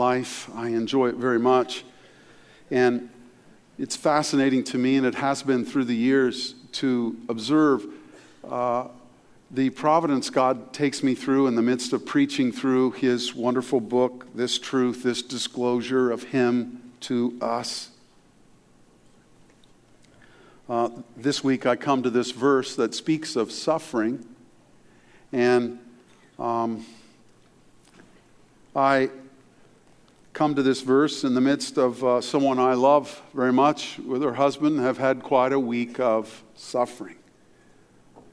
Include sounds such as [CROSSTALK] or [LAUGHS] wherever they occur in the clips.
life. I enjoy it very much. And it's fascinating to me, and it has been through the years, to observe uh, the providence God takes me through in the midst of preaching through His wonderful book, this truth, this disclosure of Him to us. Uh, this week I come to this verse that speaks of suffering, and um, I come to this verse in the midst of uh, someone I love very much with her husband, have had quite a week of suffering.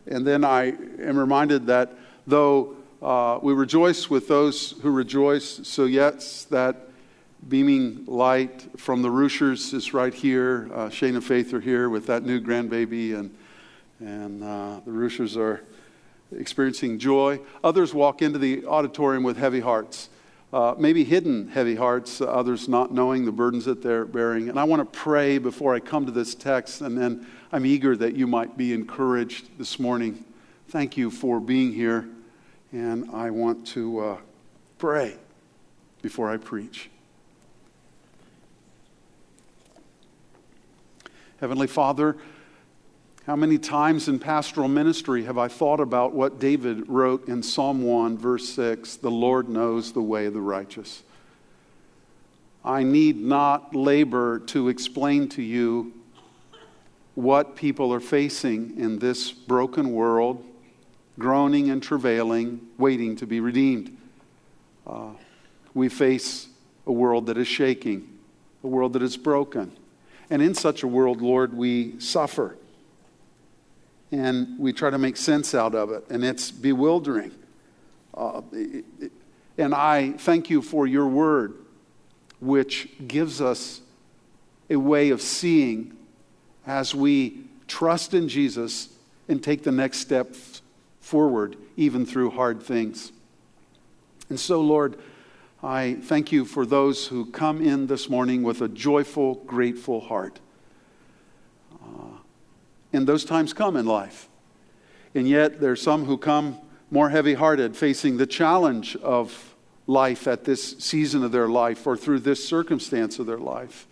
And then I am reminded that though uh, we rejoice with those who rejoice, so yes, that beaming light from the Rushers is right here. Uh, Shane and Faith are here with that new grandbaby, and, and uh, the Rushers are experiencing joy. Others walk into the auditorium with heavy hearts uh, maybe hidden heavy hearts, uh, others not knowing the burdens that they're bearing. And I want to pray before I come to this text, and then I'm eager that you might be encouraged this morning. Thank you for being here, and I want to uh, pray before I preach. Heavenly Father, how many times in pastoral ministry have I thought about what David wrote in Psalm 1, verse 6 The Lord knows the way of the righteous. I need not labor to explain to you what people are facing in this broken world, groaning and travailing, waiting to be redeemed. Uh, we face a world that is shaking, a world that is broken. And in such a world, Lord, we suffer and we try to make sense out of it, and it's bewildering. Uh, and I thank you for your word, which gives us a way of seeing as we trust in Jesus and take the next step forward, even through hard things. And so, Lord, I thank you for those who come in this morning with a joyful, grateful heart. And those times come in life. And yet, there's some who come more heavy hearted, facing the challenge of life at this season of their life or through this circumstance of their life.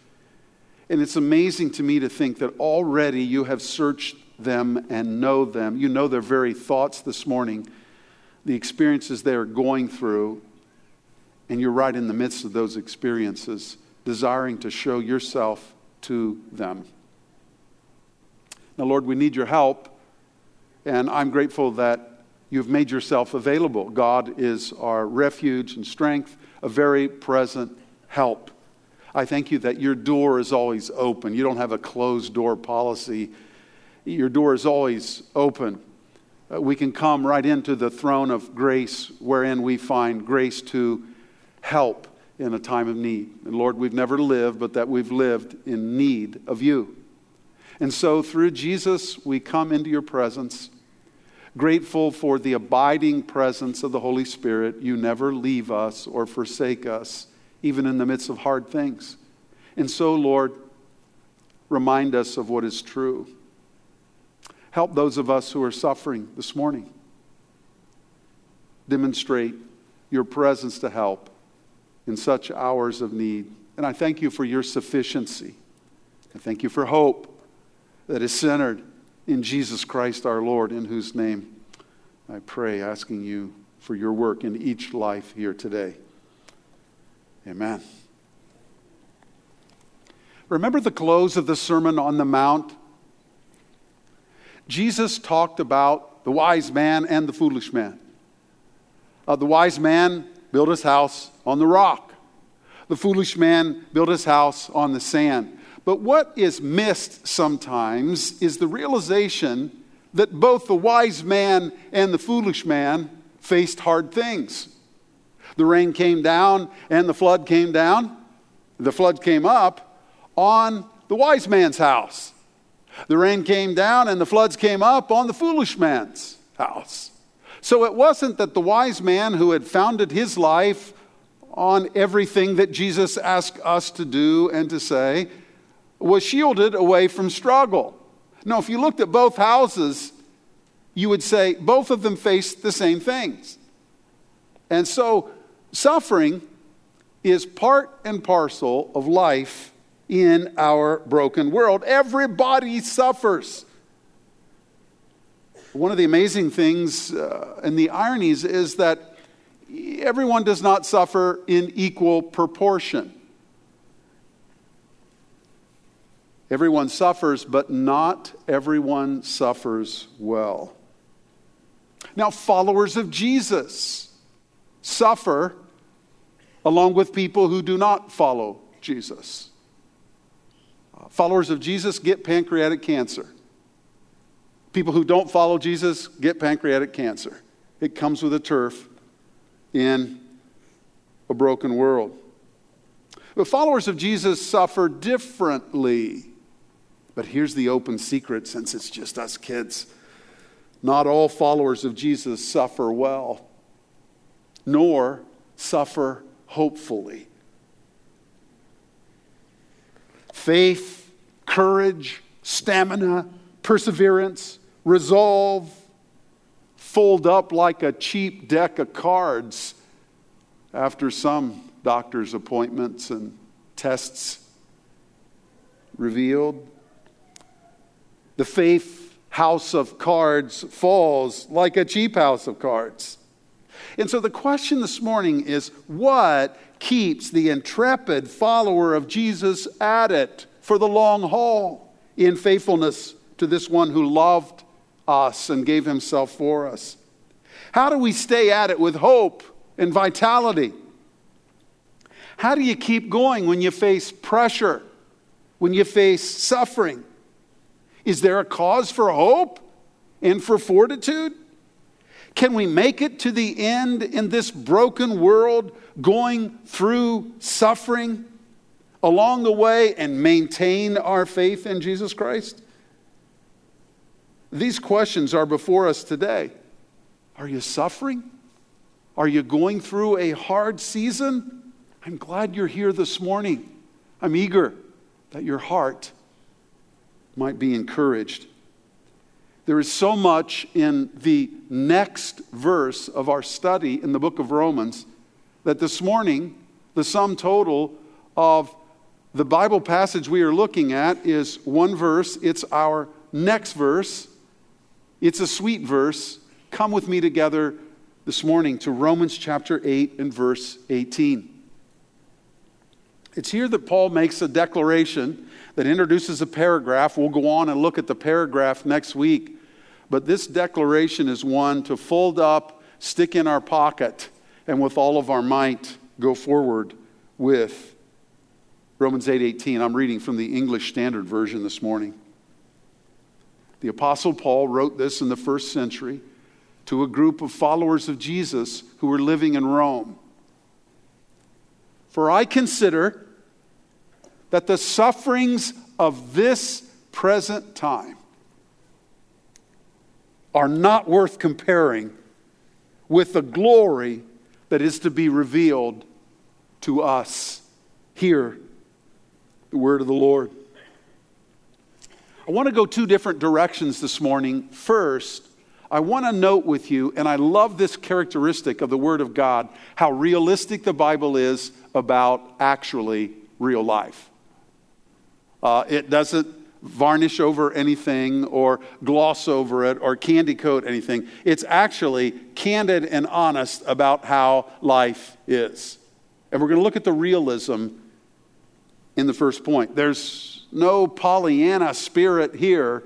And it's amazing to me to think that already you have searched them and know them. You know their very thoughts this morning, the experiences they are going through, and you're right in the midst of those experiences, desiring to show yourself to them. Now, Lord, we need your help, and I'm grateful that you've made yourself available. God is our refuge and strength, a very present help. I thank you that your door is always open. You don't have a closed door policy, your door is always open. Uh, we can come right into the throne of grace wherein we find grace to help in a time of need. And Lord, we've never lived, but that we've lived in need of you. And so through Jesus, we come into your presence, grateful for the abiding presence of the Holy Spirit. You never leave us or forsake us, even in the midst of hard things. And so, Lord, remind us of what is true. Help those of us who are suffering this morning. Demonstrate your presence to help in such hours of need. And I thank you for your sufficiency. I thank you for hope that is centered in Jesus Christ our Lord, in whose name I pray, asking you for your work in each life here today. Amen. Remember the close of the Sermon on the Mount? Jesus talked about the wise man and the foolish man. Uh, the wise man built his house on the rock. The foolish man built his house on the sand. But what is missed sometimes is the realization that both the wise man and the foolish man faced hard things. The rain came down and the flood came down. The flood came up on the wise man's house. The rain came down and the floods came up on the foolish man's house. So it wasn't that the wise man who had founded his life on everything that Jesus asked us to do and to say was shielded away from struggle. No, if you looked at both houses, you would say both of them faced the same things. And so, suffering is part and parcel of life in our broken world. Everybody suffers. One of the amazing things uh, and the ironies is that everyone does not suffer in equal proportion. Everyone suffers, but not everyone suffers well. Now, followers of Jesus suffer along with people who do not follow Jesus. Uh, followers of Jesus get pancreatic cancer. People who don't follow Jesus get pancreatic cancer. It comes with a turf in a broken world. But followers of Jesus suffer differently. But here's the open secret since it's just us kids. Not all followers of Jesus suffer well, nor suffer hopefully. Faith, courage, stamina, perseverance, resolve fold up like a cheap deck of cards after some doctor's appointments and tests revealed. The faith house of cards falls like a cheap house of cards. And so the question this morning is what keeps the intrepid follower of Jesus at it for the long haul in faithfulness to this one who loved us and gave himself for us? How do we stay at it with hope and vitality? How do you keep going when you face pressure, when you face suffering? Is there a cause for hope and for fortitude? Can we make it to the end in this broken world, going through suffering along the way and maintain our faith in Jesus Christ? These questions are before us today. Are you suffering? Are you going through a hard season? I'm glad you're here this morning. I'm eager that your heart might be encouraged. There is so much in the next verse of our study in the book of Romans that this morning, the sum total of the Bible passage we are looking at is one verse. It's our next verse. It's a sweet verse. Come with me together this morning to Romans chapter 8 and verse 18. It's here that Paul makes a declaration that introduces a paragraph. We'll go on and look at the paragraph next week. But this declaration is one to fold up, stick in our pocket, and with all of our might go forward with. Romans 8:18. 8, I'm reading from the English Standard Version this morning. The apostle Paul wrote this in the first century to a group of followers of Jesus who were living in Rome. For I consider that the sufferings of this present time are not worth comparing with the glory that is to be revealed to us. Hear the word of the Lord. I want to go two different directions this morning. First, I want to note with you, and I love this characteristic of the Word of God, how realistic the Bible is about actually real life. Uh, it doesn't varnish over anything or gloss over it or candy coat anything. It's actually candid and honest about how life is. And we're going to look at the realism in the first point. There's no Pollyanna spirit here,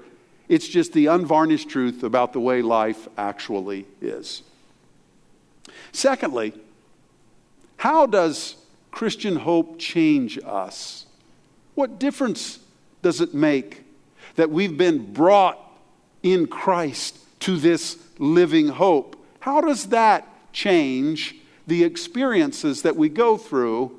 it's just the unvarnished truth about the way life actually is. Secondly, how does Christian hope change us? What difference does it make that we've been brought in Christ to this living hope? How does that change the experiences that we go through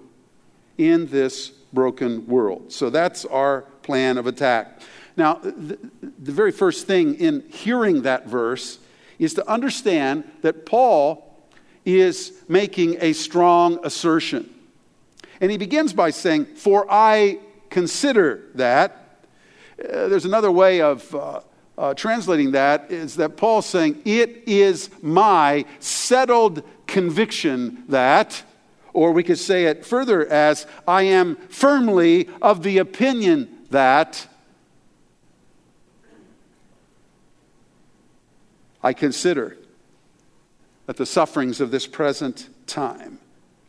in this broken world? So that's our plan of attack. Now, the, the very first thing in hearing that verse is to understand that Paul is making a strong assertion. And he begins by saying, For I consider that. Uh, there's another way of uh, uh, translating that is that Paul's saying, It is my settled conviction that, Or we could say it further as I am firmly of the opinion that I consider that the sufferings of this present time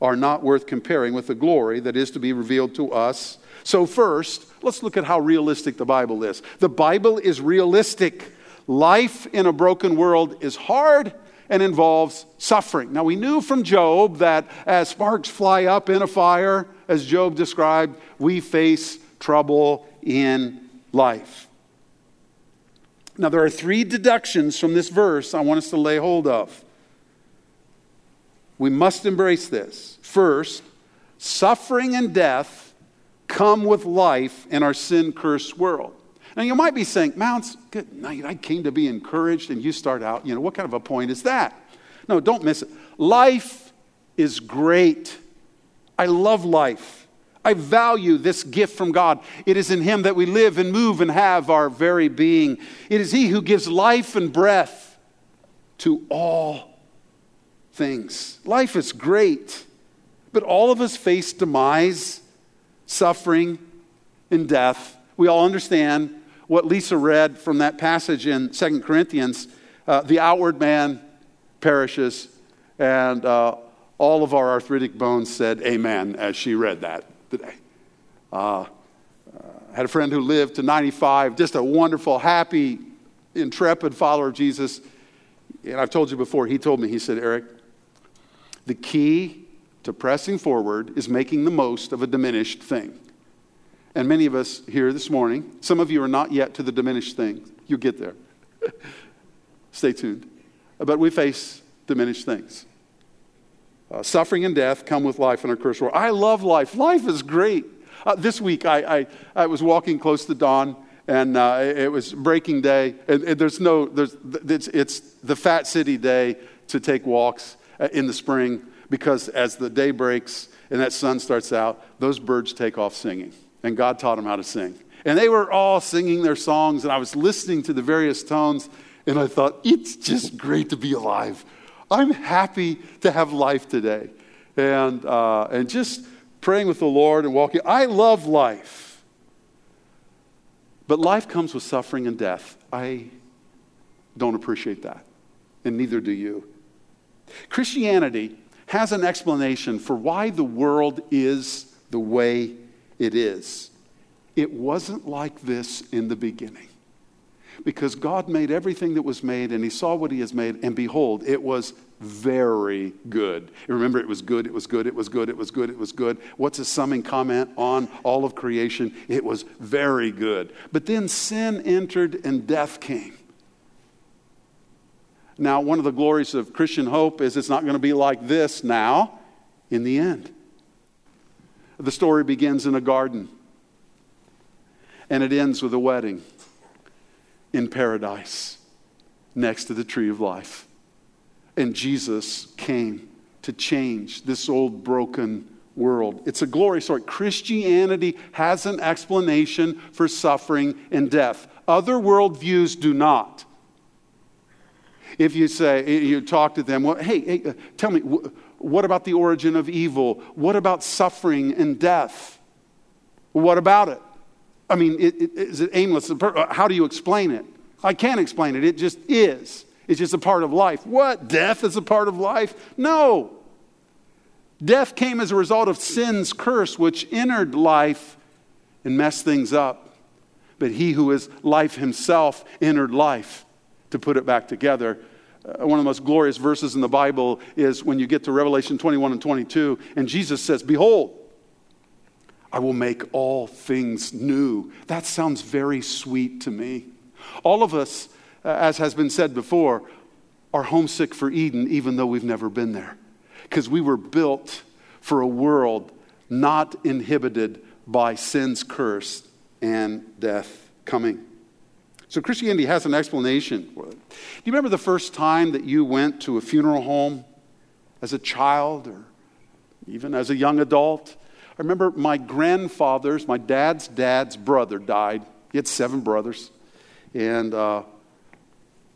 are not worth comparing with the glory that is to be revealed to us. So, first, let's look at how realistic the Bible is. The Bible is realistic. Life in a broken world is hard and involves suffering. Now, we knew from Job that as sparks fly up in a fire, as Job described, we face trouble in life. Now, there are three deductions from this verse I want us to lay hold of. We must embrace this. First, suffering and death come with life in our sin cursed world. Now, you might be saying, Mounts, good night. I came to be encouraged, and you start out, you know, what kind of a point is that? No, don't miss it. Life is great. I love life. I value this gift from God. It is in Him that we live and move and have our very being. It is He who gives life and breath to all things. Life is great, but all of us face demise, suffering, and death. We all understand what Lisa read from that passage in Second Corinthians uh, the outward man perishes, and uh, all of our arthritic bones said amen as she read that today. Uh, I had a friend who lived to 95, just a wonderful, happy, intrepid follower of Jesus. And I've told you before, he told me, he said, Eric, the key to pressing forward is making the most of a diminished thing. And many of us here this morning, some of you are not yet to the diminished thing. You get there. [LAUGHS] Stay tuned. But we face diminished things. Uh, suffering and death come with life in our cursed world. I love life. Life is great. Uh, this week, I, I, I, was walking close to dawn, and uh, it was breaking day. And, and, there's no, there's, it's, it's the Fat City day to take walks uh, in the spring because as the day breaks and that sun starts out, those birds take off singing and God taught them how to sing. And they were all singing their songs, and I was listening to the various tones, and I thought, it's just great to be alive. I'm happy to have life today. And, uh, and just praying with the Lord and walking. I love life. But life comes with suffering and death. I don't appreciate that, and neither do you. Christianity has an explanation for why the world is the way it is. It wasn't like this in the beginning. Because God made everything that was made, and He saw what He has made, and behold, it was very good. remember, it was good, it was good, it was good, it was good, it was good. What's a summing comment on all of creation? It was very good. But then sin entered and death came. Now, one of the glories of Christian hope is it's not going to be like this now in the end. The story begins in a garden and it ends with a wedding in paradise next to the tree of life. And Jesus came to change this old broken world. It's a glory story. Christianity has an explanation for suffering and death. Other worldviews do not. If you say, you talk to them, well, hey, hey uh, tell me, what about the origin of evil? What about suffering and death? What about it? I mean, is it aimless? How do you explain it? I can't explain it. It just is. It's just a part of life. What? Death is a part of life? No. Death came as a result of sin's curse, which entered life and messed things up. But he who is life himself entered life to put it back together uh, one of the most glorious verses in the Bible is when you get to Revelation 21 and 22, and Jesus says, Behold, I will make all things new. That sounds very sweet to me. All of us, uh, as has been said before, are homesick for Eden, even though we've never been there. Because we were built for a world not inhibited by sin's curse and death coming. So Christianity has an explanation for it. Do you remember the first time that you went to a funeral home as a child or even as a young adult? I remember my grandfather's, my dad's dad's brother died. He had seven brothers. And uh,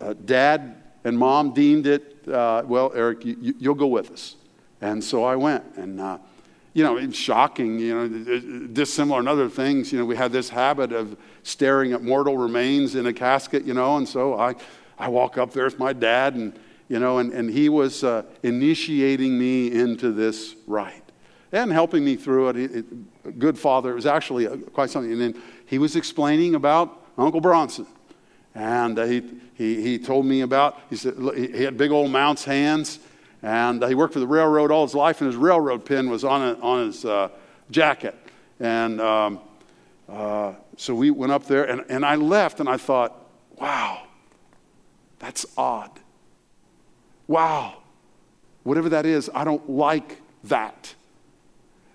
uh, dad and mom deemed it, uh, well, Eric, you, will go with us. And so I went. And, uh, you know, it's shocking, you know, dissimilar and other things. You know, we had this habit of staring at mortal remains in a casket, you know, and so I, I walk up there with my dad, and, you know, and, and he was uh, initiating me into this rite and helping me through it. it, it good father. It was actually a, quite something. And then he was explaining about Uncle Bronson. And uh, he, he, he told me about, he said, he had big old Mounts hands. And he worked for the railroad all his life, and his railroad pin was on, a, on his uh, jacket. And um, uh, so we went up there, and, and I left, and I thought, wow, that's odd. Wow. Whatever that is, I don't like that.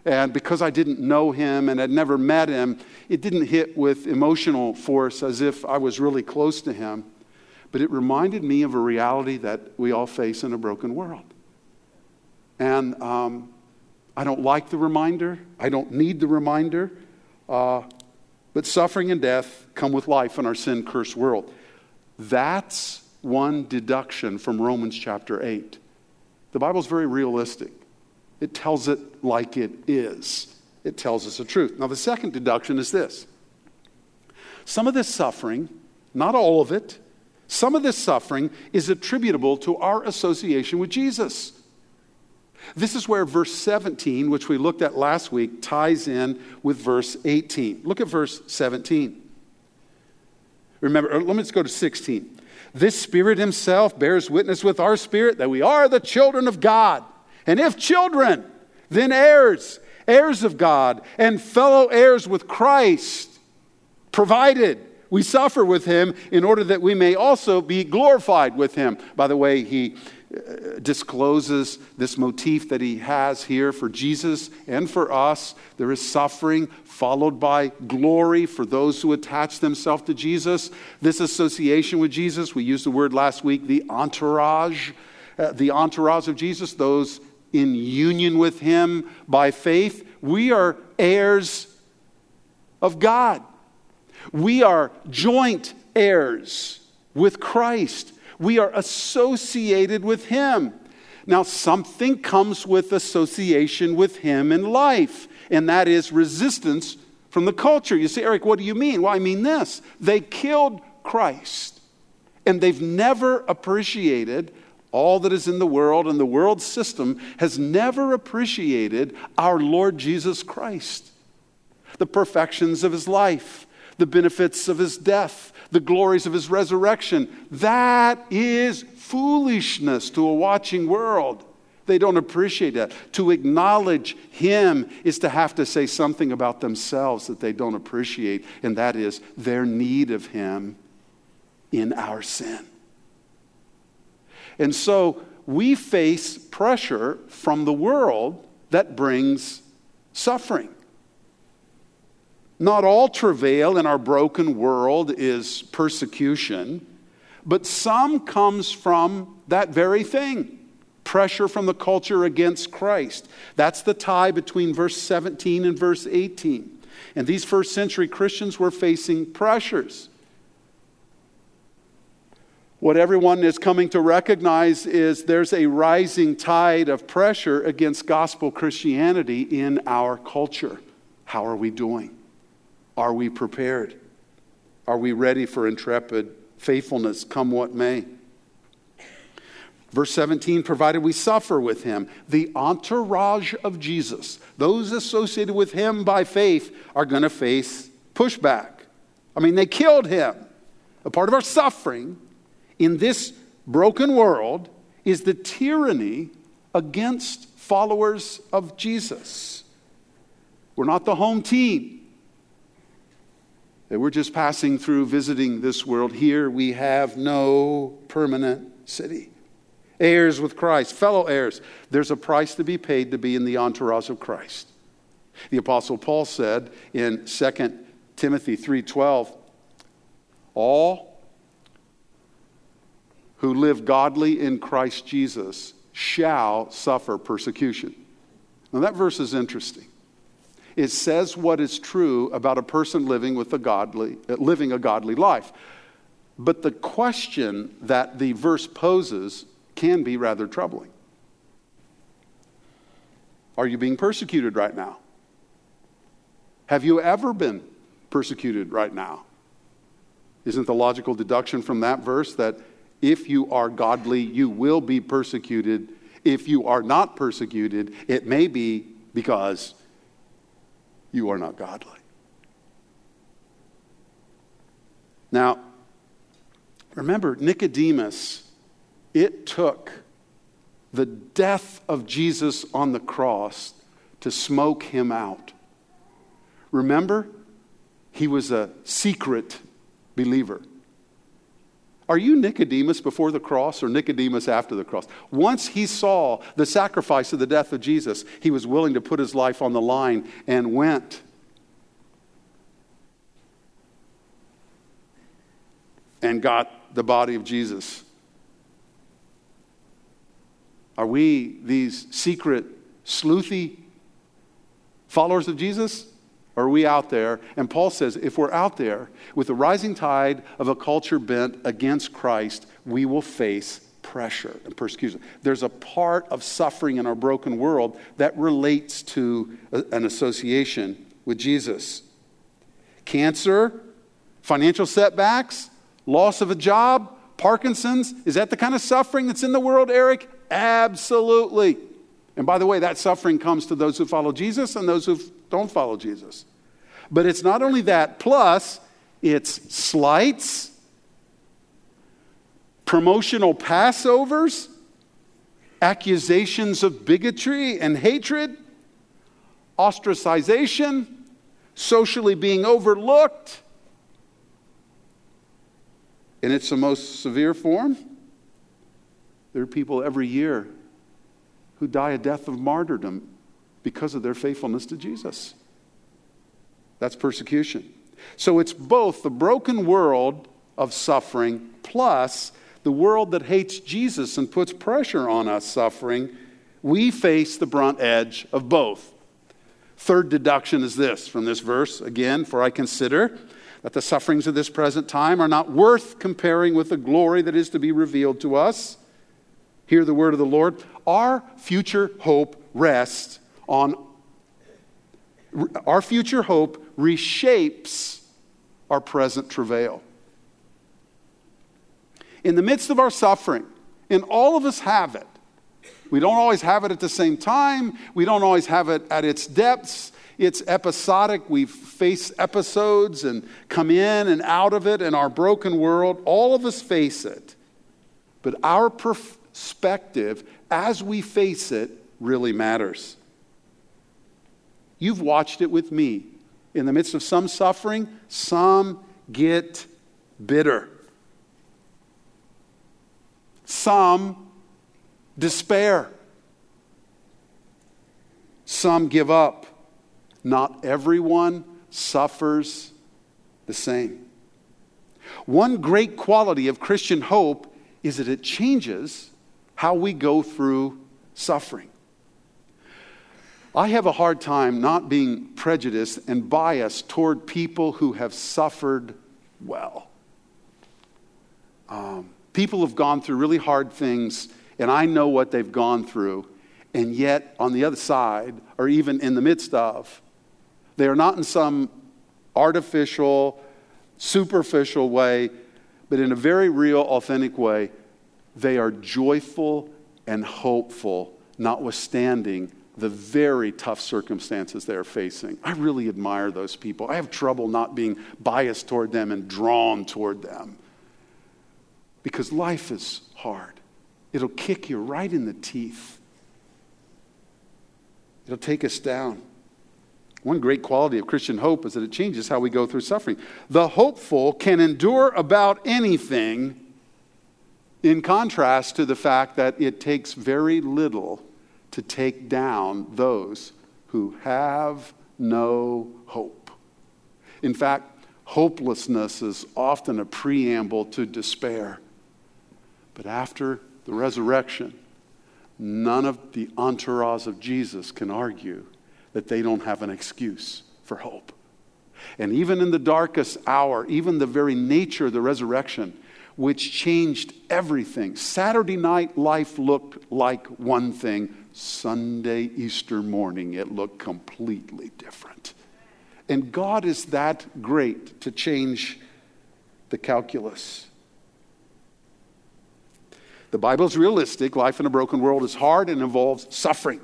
And because I didn't know him and had never met him, it didn't hit with emotional force as if I was really close to him. But it reminded me of a reality that we all face in a broken world. And um, I don't like the reminder, I don't need the reminder. Uh, but suffering and death come with life in our sin cursed world. That's one deduction from Romans chapter 8. The Bible's very realistic. It tells it like it is. It tells us the truth. Now, the second deduction is this some of this suffering, not all of it, some of this suffering is attributable to our association with Jesus. This is where verse 17, which we looked at last week, ties in with verse 18. Look at verse 17. Remember, let me just go to 16. This Spirit Himself bears witness with our spirit that we are the children of God. And if children, then heirs, heirs of God, and fellow heirs with Christ, provided we suffer with him in order that we may also be glorified with him. By the way, he discloses this motif that he has here for Jesus and for us. There is suffering followed by glory for those who attach themselves to Jesus. This association with Jesus, we used the word last week, the entourage, uh, the entourage of Jesus, those in union with Him by faith, we are heirs of God. We are joint heirs with Christ. We are associated with Him. Now, something comes with association with Him in life, and that is resistance from the culture. You say, Eric, what do you mean? Well, I mean this they killed Christ, and they've never appreciated all that is in the world and the world system has never appreciated our Lord Jesus Christ. The perfections of his life, the benefits of his death, the glories of his resurrection. That is foolishness to a watching world. They don't appreciate that. To acknowledge him is to have to say something about themselves that they don't appreciate, and that is their need of him in our sin. And so we face pressure from the world that brings suffering. Not all travail in our broken world is persecution, but some comes from that very thing pressure from the culture against Christ. That's the tie between verse 17 and verse 18. And these first century Christians were facing pressures. What everyone is coming to recognize is there's a rising tide of pressure against gospel Christianity in our culture. How are we doing? Are we prepared? Are we ready for intrepid faithfulness, come what may? Verse 17, provided we suffer with him, the entourage of Jesus, those associated with him by faith, are going to face pushback. I mean, they killed him. A part of our suffering in this broken world is the tyranny against followers of Jesus. We're not the home team. We're just passing through, visiting this world. Here we have no permanent city. Heirs with Christ, fellow heirs. There's a price to be paid to be in the entourage of Christ. The apostle Paul said in 2 Timothy 3:12, all who live godly in Christ Jesus shall suffer persecution. Now, that verse is interesting. It says what is true about a person living, with a godly, living a godly life. But the question that the verse poses can be rather troubling. Are you being persecuted right now? Have you ever been persecuted right now? Isn't the logical deduction from that verse that if you are godly, you will be persecuted? If you are not persecuted, it may be because you are not godly. Now, remember, Nicodemus, it took the death of Jesus on the cross to smoke him out. Remember, he was a secret believer. Are you Nicodemus before the cross or Nicodemus after the cross? Once he saw the sacrifice of the death of Jesus, he was willing to put his life on the line and went. And got the body of Jesus. Are we these secret, sleuthy followers of Jesus? Are we out there? And Paul says if we're out there with the rising tide of a culture bent against Christ, we will face pressure and persecution. There's a part of suffering in our broken world that relates to an association with Jesus. Cancer, financial setbacks, loss of a job, Parkinson's, is that the kind of suffering that's in the world, Eric? Absolutely. And by the way, that suffering comes to those who follow Jesus and those who don't follow Jesus. But it's not only that, plus it's slights, promotional Passovers, accusations of bigotry and hatred, ostracization, socially being overlooked. In its the most severe form, there are people every year who die a death of martyrdom because of their faithfulness to Jesus. That's persecution. So it's both the broken world of suffering plus the world that hates Jesus and puts pressure on us suffering. We face the brunt edge of both. Third deduction is this from this verse again, for I consider that the sufferings of this present time are not worth comparing with the glory that is to be revealed to us. Hear the word of the Lord. Our future hope rests on our future hope reshapes our present travail. In the midst of our suffering, and all of us have it, we don't always have it at the same time, we don't always have it at its depths. It's episodic. We face episodes and come in and out of it in our broken world. All of us face it. But our perspective as we face it really matters. You've watched it with me. In the midst of some suffering, some get bitter. Some despair. Some give up. Not everyone suffers the same. One great quality of Christian hope is that it changes how we go through suffering. I have a hard time not being prejudiced and biased toward people who have suffered well. Um, people have gone through really hard things, and I know what they've gone through, and yet on the other side, or even in the midst of, they are not in some artificial, superficial way, but in a very real, authentic way, they are joyful and hopeful, notwithstanding the very tough circumstances they're facing. I really admire those people. I have trouble not being biased toward them and drawn toward them because life is hard. It'll kick you right in the teeth, it'll take us down. One great quality of Christian hope is that it changes how we go through suffering. The hopeful can endure about anything, in contrast to the fact that it takes very little to take down those who have no hope. In fact, hopelessness is often a preamble to despair. But after the resurrection, none of the entourage of Jesus can argue that they don't have an excuse for hope. And even in the darkest hour, even the very nature of the resurrection, which changed everything. Saturday night life looked like one thing, Sunday, Easter morning, it looked completely different. And God is that great to change the calculus. The Bible is realistic. Life in a broken world is hard and involves suffering.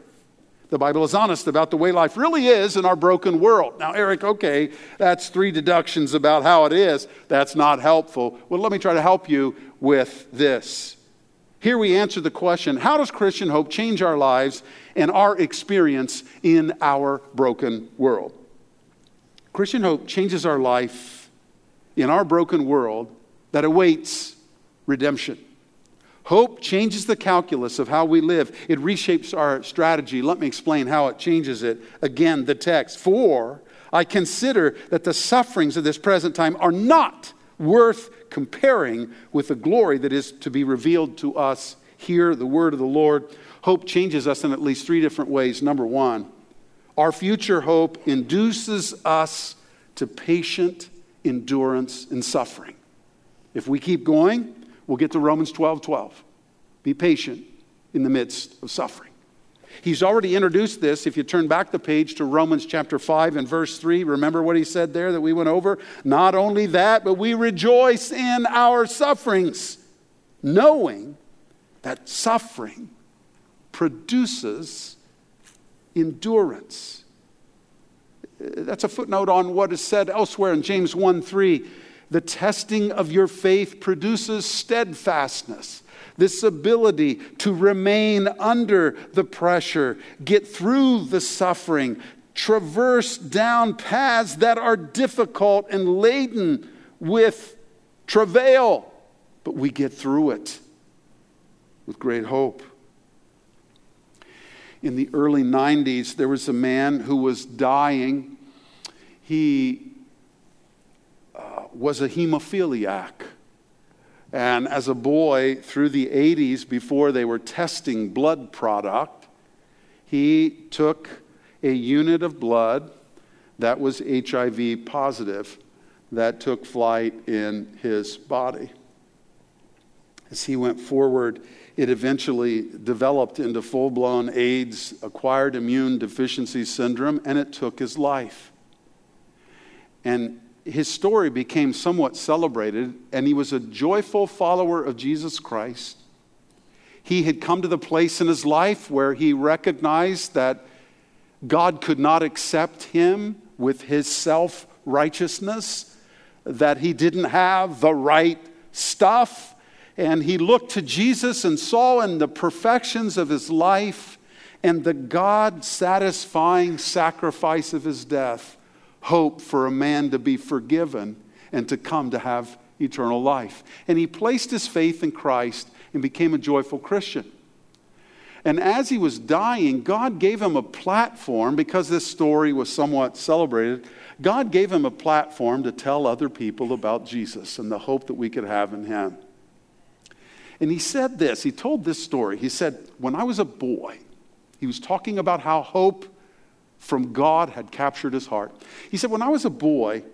The Bible is honest about the way life really is in our broken world. Now, Eric, okay, that's three deductions about how it is. That's not helpful. Well, let me try to help you with this. Here we answer the question how does Christian hope change our lives and our experience in our broken world? Christian hope changes our life in our broken world that awaits redemption. Hope changes the calculus of how we live. It reshapes our strategy. Let me explain how it changes it. Again, the text. For I consider that the sufferings of this present time are not worth comparing with the glory that is to be revealed to us here, the word of the Lord. Hope changes us in at least three different ways. Number one, our future hope induces us to patient endurance in suffering. If we keep going, We'll get to Romans 12 12. Be patient in the midst of suffering. He's already introduced this. If you turn back the page to Romans chapter 5 and verse 3, remember what he said there that we went over? Not only that, but we rejoice in our sufferings, knowing that suffering produces endurance. That's a footnote on what is said elsewhere in James 1 3 the testing of your faith produces steadfastness, this ability to remain under the pressure, get through the suffering, traverse down paths that are difficult and laden with travail, but we get through it with great hope. In the early 90s, there was a man who was dying. He was a hemophiliac. And as a boy, through the 80s, before they were testing blood product, he took a unit of blood that was HIV positive that took flight in his body. As he went forward, it eventually developed into full blown AIDS, acquired immune deficiency syndrome, and it took his life. And his story became somewhat celebrated, and he was a joyful follower of Jesus Christ. He had come to the place in his life where he recognized that God could not accept him with his self righteousness, that he didn't have the right stuff. And he looked to Jesus and saw in the perfections of his life and the God satisfying sacrifice of his death hope for a man to be forgiven and to come to have eternal life. And he placed his faith in Christ and became a joyful Christian. And as he was dying, God gave him a platform because this story was somewhat celebrated. God gave him a platform to tell other people about Jesus and the hope that we could have in him. And he said this, he told this story. He said, When I was a boy, he was talking about how hope from God had captured his heart. He said, When I was a boy,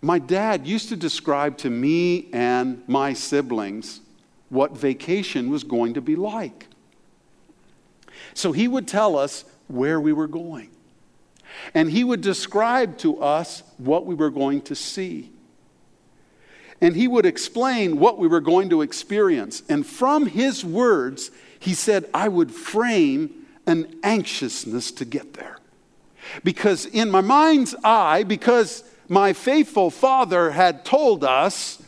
my dad used to describe to me and my siblings what vacation was going to be like. So he would tell us where we were going. And he would describe to us what we were going to see. And he would explain what we were going to experience. And from his words, he said, I would frame an anxiousness to get there. Because in my mind's eye, because my faithful father had told us,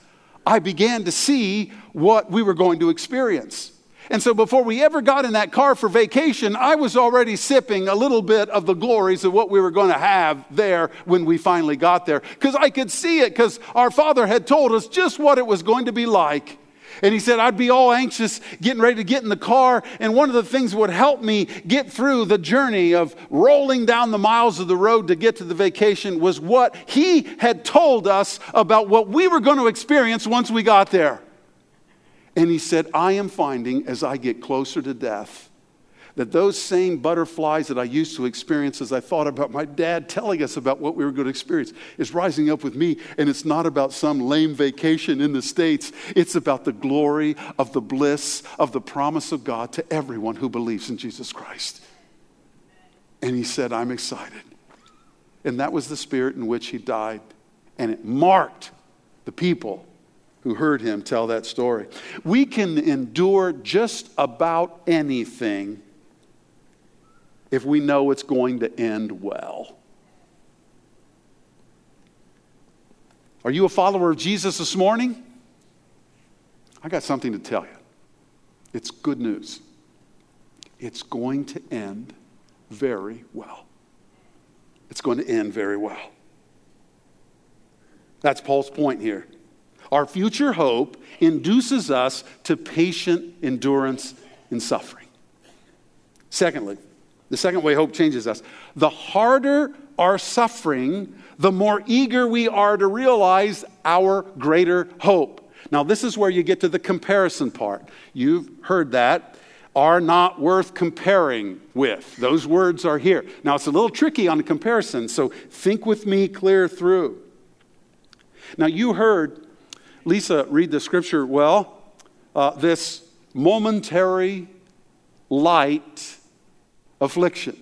I began to see what we were going to experience. And so before we ever got in that car for vacation, I was already sipping a little bit of the glories of what we were going to have there when we finally got there. Because I could see it, because our father had told us just what it was going to be like. And he said, I'd be all anxious getting ready to get in the car. And one of the things would help me get through the journey of rolling down the miles of the road to get to the vacation was what he had told us about what we were going to experience once we got there. And he said, I am finding as I get closer to death that those same butterflies that I used to experience as I thought about my dad telling us about what we were going to experience is rising up with me. And it's not about some lame vacation in the States, it's about the glory of the bliss of the promise of God to everyone who believes in Jesus Christ. And he said, I'm excited. And that was the spirit in which he died. And it marked the people who heard him tell that story. We can endure just about anything if we know it's going to end well. Are you a follower of Jesus this morning? I got something to tell you. It's good news. It's going to end very well. It's going to end very well. That's Paul's point here. Our future hope induces us to patient endurance in suffering. Secondly, the second way hope changes us the harder our suffering, the more eager we are to realize our greater hope. Now, this is where you get to the comparison part. You've heard that. Are not worth comparing with. Those words are here. Now, it's a little tricky on the comparison, so think with me clear through. Now, you heard Lisa read the scripture well. Uh, this momentary light affliction.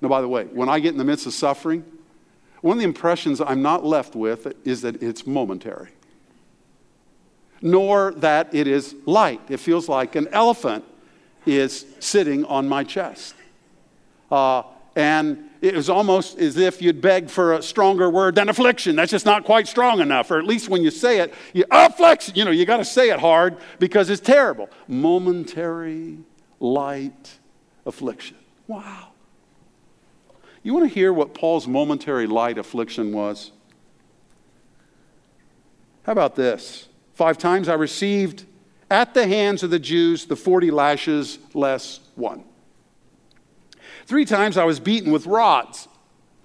Now, by the way, when I get in the midst of suffering, one of the impressions I'm not left with is that it's momentary, nor that it is light. It feels like an elephant is sitting on my chest. Uh, and it was almost as if you'd beg for a stronger word than affliction. That's just not quite strong enough. Or at least when you say it, you affliction, you know, you got to say it hard because it's terrible. Momentary light affliction. Wow. You want to hear what Paul's momentary light affliction was? How about this? Five times I received at the hands of the Jews the 40 lashes less one. Three times I was beaten with rods.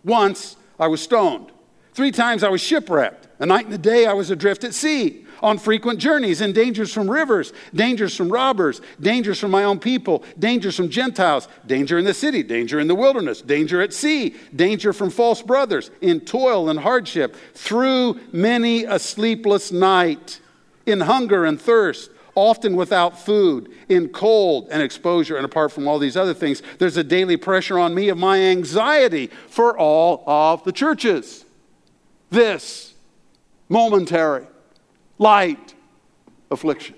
Once I was stoned. Three times I was shipwrecked. A night and a day I was adrift at sea, on frequent journeys, in dangers from rivers, dangers from robbers, dangers from my own people, dangers from Gentiles, danger in the city, danger in the wilderness, danger at sea, danger from false brothers, in toil and hardship, through many a sleepless night, in hunger and thirst often without food, in cold and exposure. And apart from all these other things, there's a daily pressure on me of my anxiety for all of the churches. This momentary, light affliction.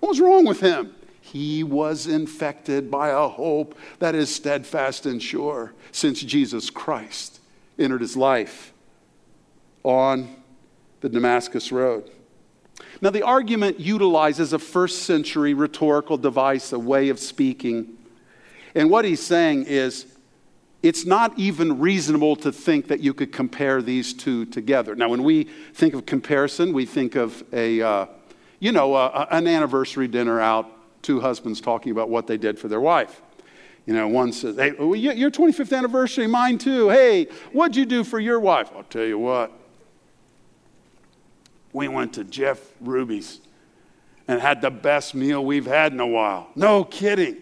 What was wrong with him? He was infected by a hope that is steadfast and sure since Jesus Christ entered his life on the Damascus Road. Now, the argument utilizes a first century rhetorical device, a way of speaking. And what he's saying is, it's not even reasonable to think that you could compare these two together. Now, when we think of comparison, we think of a, uh, you know, an anniversary dinner out, two husbands talking about what they did for their wife. You know, one says, hey, your 25th anniversary, mine too. Hey, what'd you do for your wife? I'll tell you what we went to Jeff Ruby's and had the best meal we've had in a while. No kidding.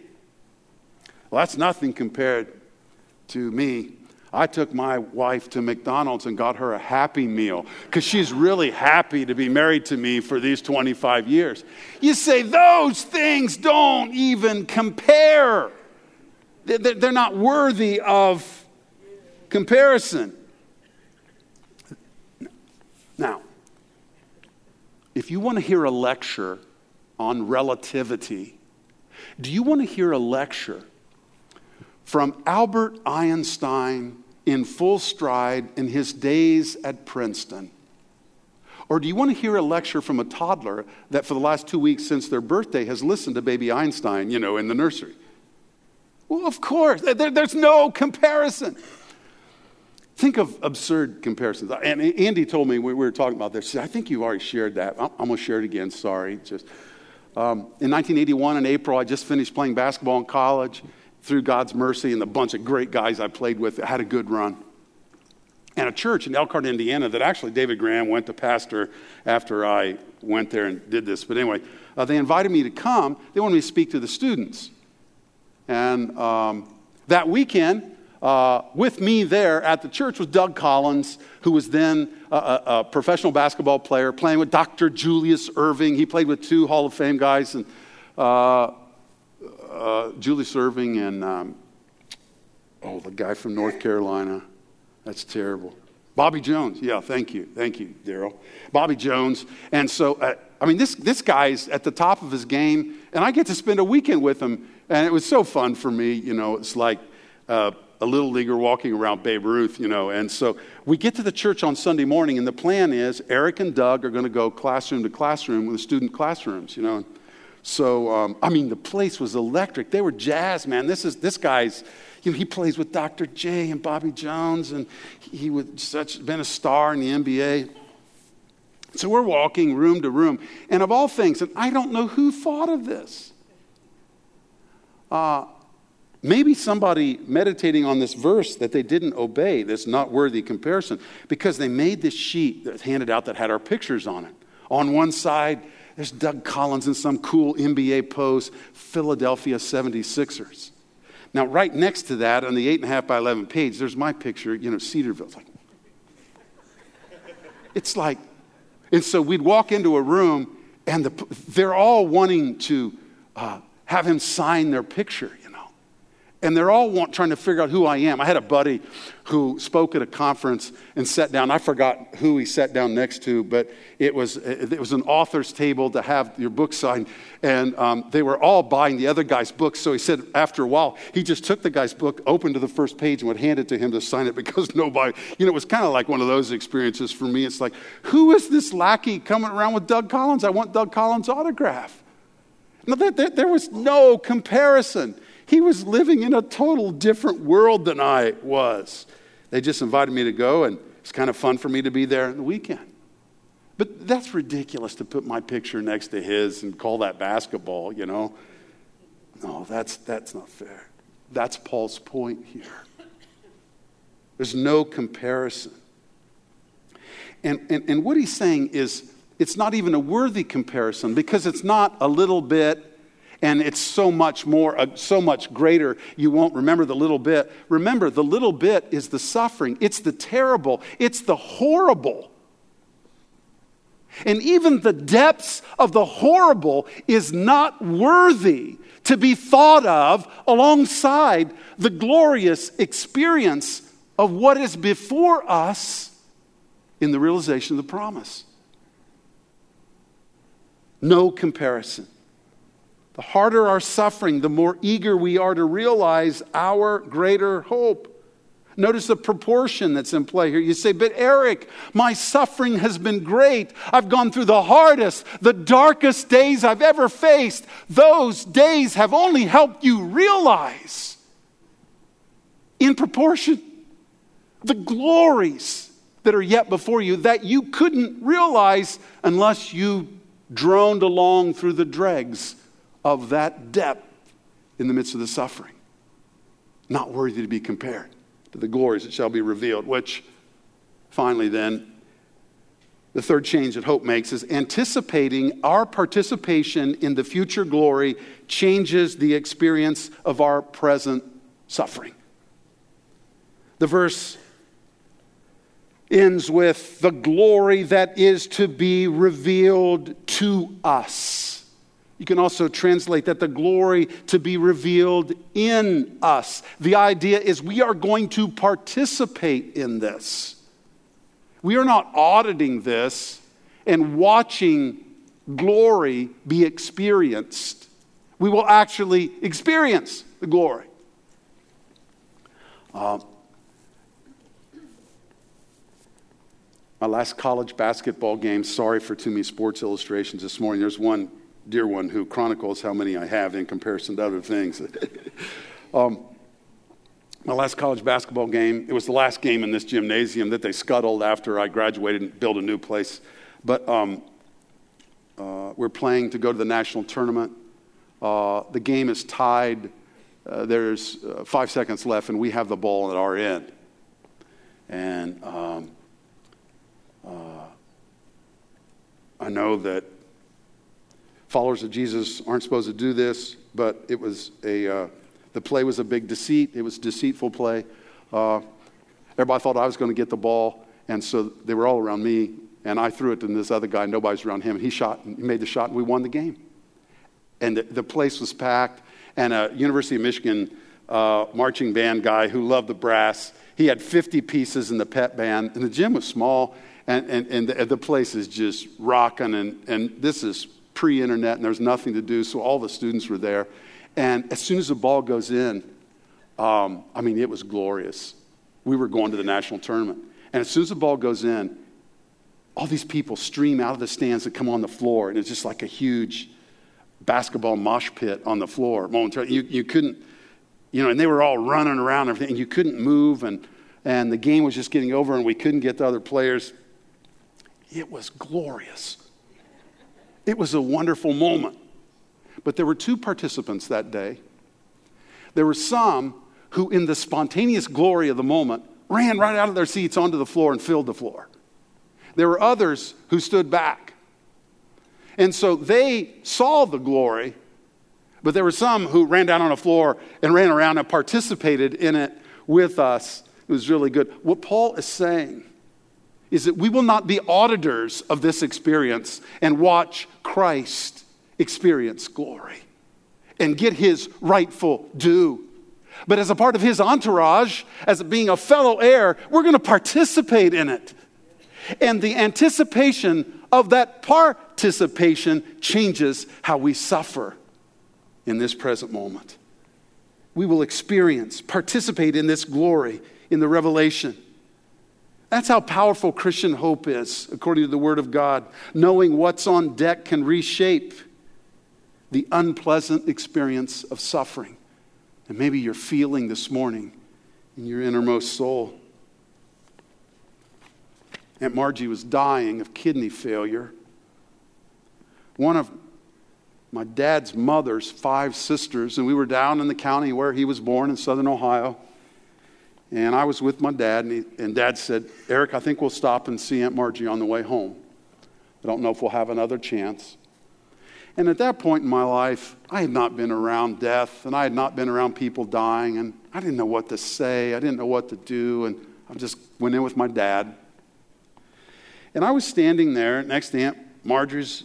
Well, that's nothing compared to me. I took my wife to McDonald's and got her a happy meal because she's really happy to be married to me for these 25 years. You say those things don't even compare, they're not worthy of comparison. Now, if you want to hear a lecture on relativity, do you want to hear a lecture from Albert Einstein in full stride in his days at Princeton? Or do you want to hear a lecture from a toddler that for the last two weeks since their birthday has listened to baby Einstein, you know, in the nursery? Well, of course, there, there's no comparison. Think of absurd comparisons. And Andy told me we were talking about this. I think you already shared that. I'm, going to share it again. Sorry. Just um, in 1981, in April, I just finished playing basketball in college. Through God's mercy and the bunch of great guys I played with, had a good run. And a church in Elkhart, Indiana, that actually David Graham went to pastor after I went there and did this. But anyway, uh, they invited me to come. They wanted me to speak to the students. And um, that weekend, uh, with me there at the church was Doug Collins, who was then a, a, a, professional basketball player, playing with Dr. Julius Erving. He played with two Hall of Fame guys, and uh, uh, Julius Erving and um, oh, the guy from North Carolina. That's terrible. Bobby Jones. Yeah, thank you, thank you, Daryl. Bobby Jones. And so, uh, I mean, this this guy's at the top of his game, and I get to spend a weekend with him, and it was so fun for me. You know, it's like uh, a little leaguer walking around Babe Ruth, you know. And so we get to the church on Sunday morning, and the plan is Eric and Doug are going to go classroom to classroom with the student classrooms, you know. So, um, I mean, the place was electric. They were jazz, man. This is this guy's, you know, he plays with Dr. J and Bobby Jones, and he was such been a star in the NBA. So we're walking room to room, and of all things, and I don't know who thought of this. Uh, Maybe somebody meditating on this verse that they didn't obey, this not worthy comparison, because they made this sheet that was handed out that had our pictures on it. On one side, there's Doug Collins in some cool NBA pose, Philadelphia 76ers. Now, right next to that, on the 8.5 by 11 page, there's my picture, you know, Cedarville. It's like, it's like, and so we'd walk into a room, and the, they're all wanting to uh, have him sign their picture and they're all want, trying to figure out who I am. I had a buddy who spoke at a conference and sat down. I forgot who he sat down next to, but it was, it was an author's table to have your book signed. And um, they were all buying the other guy's books. So he said after a while, he just took the guy's book, opened to the first page, and would hand it to him to sign it [LAUGHS] because nobody, you know, it was kind of like one of those experiences for me. It's like, who is this lackey coming around with Doug Collins? I want Doug Collins' autograph. No, there, there, there was no comparison. He was living in a total different world than I was. They just invited me to go, and it's kind of fun for me to be there on the weekend. But that's ridiculous to put my picture next to his and call that basketball, you know. No, that's, that's not fair. That's Paul's point here. There's no comparison. And, and, and what he's saying is it's not even a worthy comparison because it's not a little bit and it's so much more, uh, so much greater, you won't remember the little bit. Remember, the little bit is the suffering, it's the terrible, it's the horrible. And even the depths of the horrible is not worthy to be thought of alongside the glorious experience of what is before us in the realization of the promise. No comparison. The harder our suffering, the more eager we are to realize our greater hope. Notice the proportion that's in play here. You say, But Eric, my suffering has been great. I've gone through the hardest, the darkest days I've ever faced. Those days have only helped you realize, in proportion, the glories that are yet before you that you couldn't realize unless you droned along through the dregs of that depth in the midst of the suffering. Not worthy to be compared to the glories that shall be revealed, which finally, then, the third change that hope makes is anticipating our participation in the future glory changes the experience of our present suffering. The verse ends with the glory that is to be revealed to us. You can also translate that the glory to be revealed in us. The idea is we are going to participate in this. We are not auditing this and watching glory be experienced. We will actually experience the glory. Uh, my last college basketball game, sorry for too many sports illustrations this morning. There's one dear one who chronicles how many I have in comparison to other things. [LAUGHS] um, my last college basketball game, it was the last game in this gymnasium that they scuttled after I graduated and built a new place. But um, uh, we're playing to go to the national tournament. Uh, the game is tied. Uh, there's uh, five seconds left, and we have the ball at our end. And um, uh, I know that Followers of Jesus aren't supposed to do this, but it was a, uh, the play was a big deceit, it was deceitful play. Uh, everybody thought I was going to get the ball, and so they were all around me, and I threw it to this other guy, nobody's around him. And he shot, and he made the shot, and we won the game. And the, the place was packed, and a University of Michigan uh, marching band guy who loved the brass, he had 50 pieces in the pet band, and the gym was small, and, and, and the, the place is just rocking, and, and this is pre internet, and there's nothing to do, so all the students were there. And as soon as the ball goes in, um, I mean, it was glorious. We were going to the national tournament. And as soon as the ball goes in, all these people stream out of the stands and come on the floor, and it's just like a huge basketball mosh pit on the floor momentarily. You, you couldn't, you know, and they were all running around and everything, and you couldn't move, and, and the game was just getting over, and we couldn't get the other players. It was glorious. It was a wonderful moment. But there were two participants that day. There were some who, in the spontaneous glory of the moment, ran right out of their seats onto the floor and filled the floor. There were others who stood back. And so they saw the glory, but there were some who ran down on the floor and ran around and participated in it with us. It was really good. What Paul is saying is that we will not be auditors of this experience and watch Christ experience glory and get his rightful due. But as a part of his entourage, as being a fellow heir, we're going to participate in it. And the anticipation of that participation changes how we suffer in this present moment. We will experience, participate in this glory, in the revelation. That's how powerful Christian hope is, according to the Word of God. Knowing what's on deck can reshape the unpleasant experience of suffering. And maybe you're feeling this morning in your innermost soul. Aunt Margie was dying of kidney failure. One of my dad's mother's five sisters, and we were down in the county where he was born in southern Ohio. And I was with my dad, and, he, and dad said, Eric, I think we'll stop and see Aunt Margie on the way home. I don't know if we'll have another chance. And at that point in my life, I had not been around death and I had not been around people dying, and I didn't know what to say. I didn't know what to do, and I just went in with my dad. And I was standing there next to Aunt Marjorie's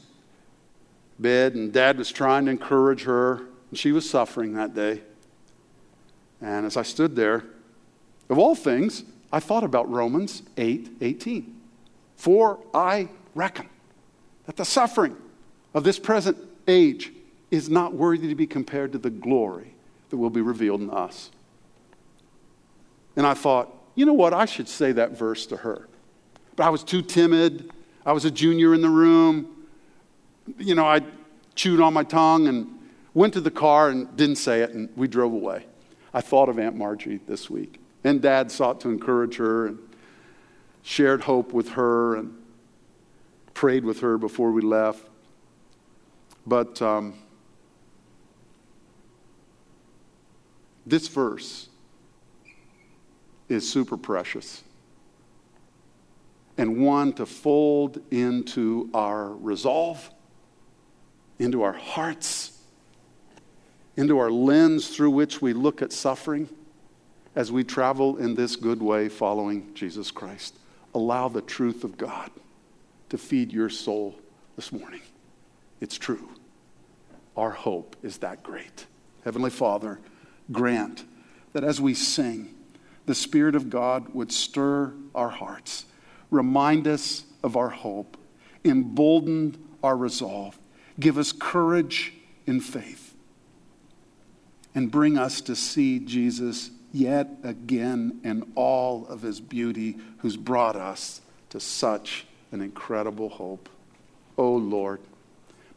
bed, and dad was trying to encourage her, and she was suffering that day. And as I stood there, of all things, I thought about Romans 8 18. For I reckon that the suffering of this present age is not worthy to be compared to the glory that will be revealed in us. And I thought, you know what? I should say that verse to her. But I was too timid. I was a junior in the room. You know, I chewed on my tongue and went to the car and didn't say it, and we drove away. I thought of Aunt Margie this week. And Dad sought to encourage her and shared hope with her and prayed with her before we left. But um, this verse is super precious and one to fold into our resolve, into our hearts, into our lens through which we look at suffering as we travel in this good way following Jesus Christ. Allow the truth of God to feed your soul this morning. It's true. Our hope is that great. Heavenly Father, grant that as we sing, the Spirit of God would stir our hearts, remind us of our hope, embolden our resolve, give us courage in faith, and bring us to see Jesus yet again in all of his beauty, who's brought us to such an incredible hope. Oh Lord,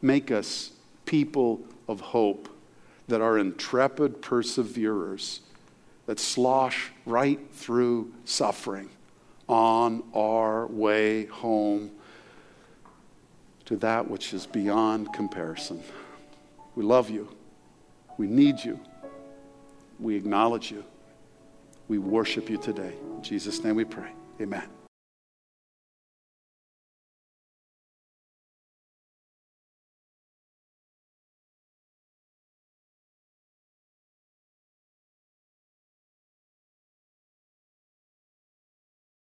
make us people of hope that are intrepid perseverers that slosh right through suffering on our way home to that which is beyond comparison. We love you. We need you. We acknowledge you. We worship you today. In Jesus' name we pray. Amen.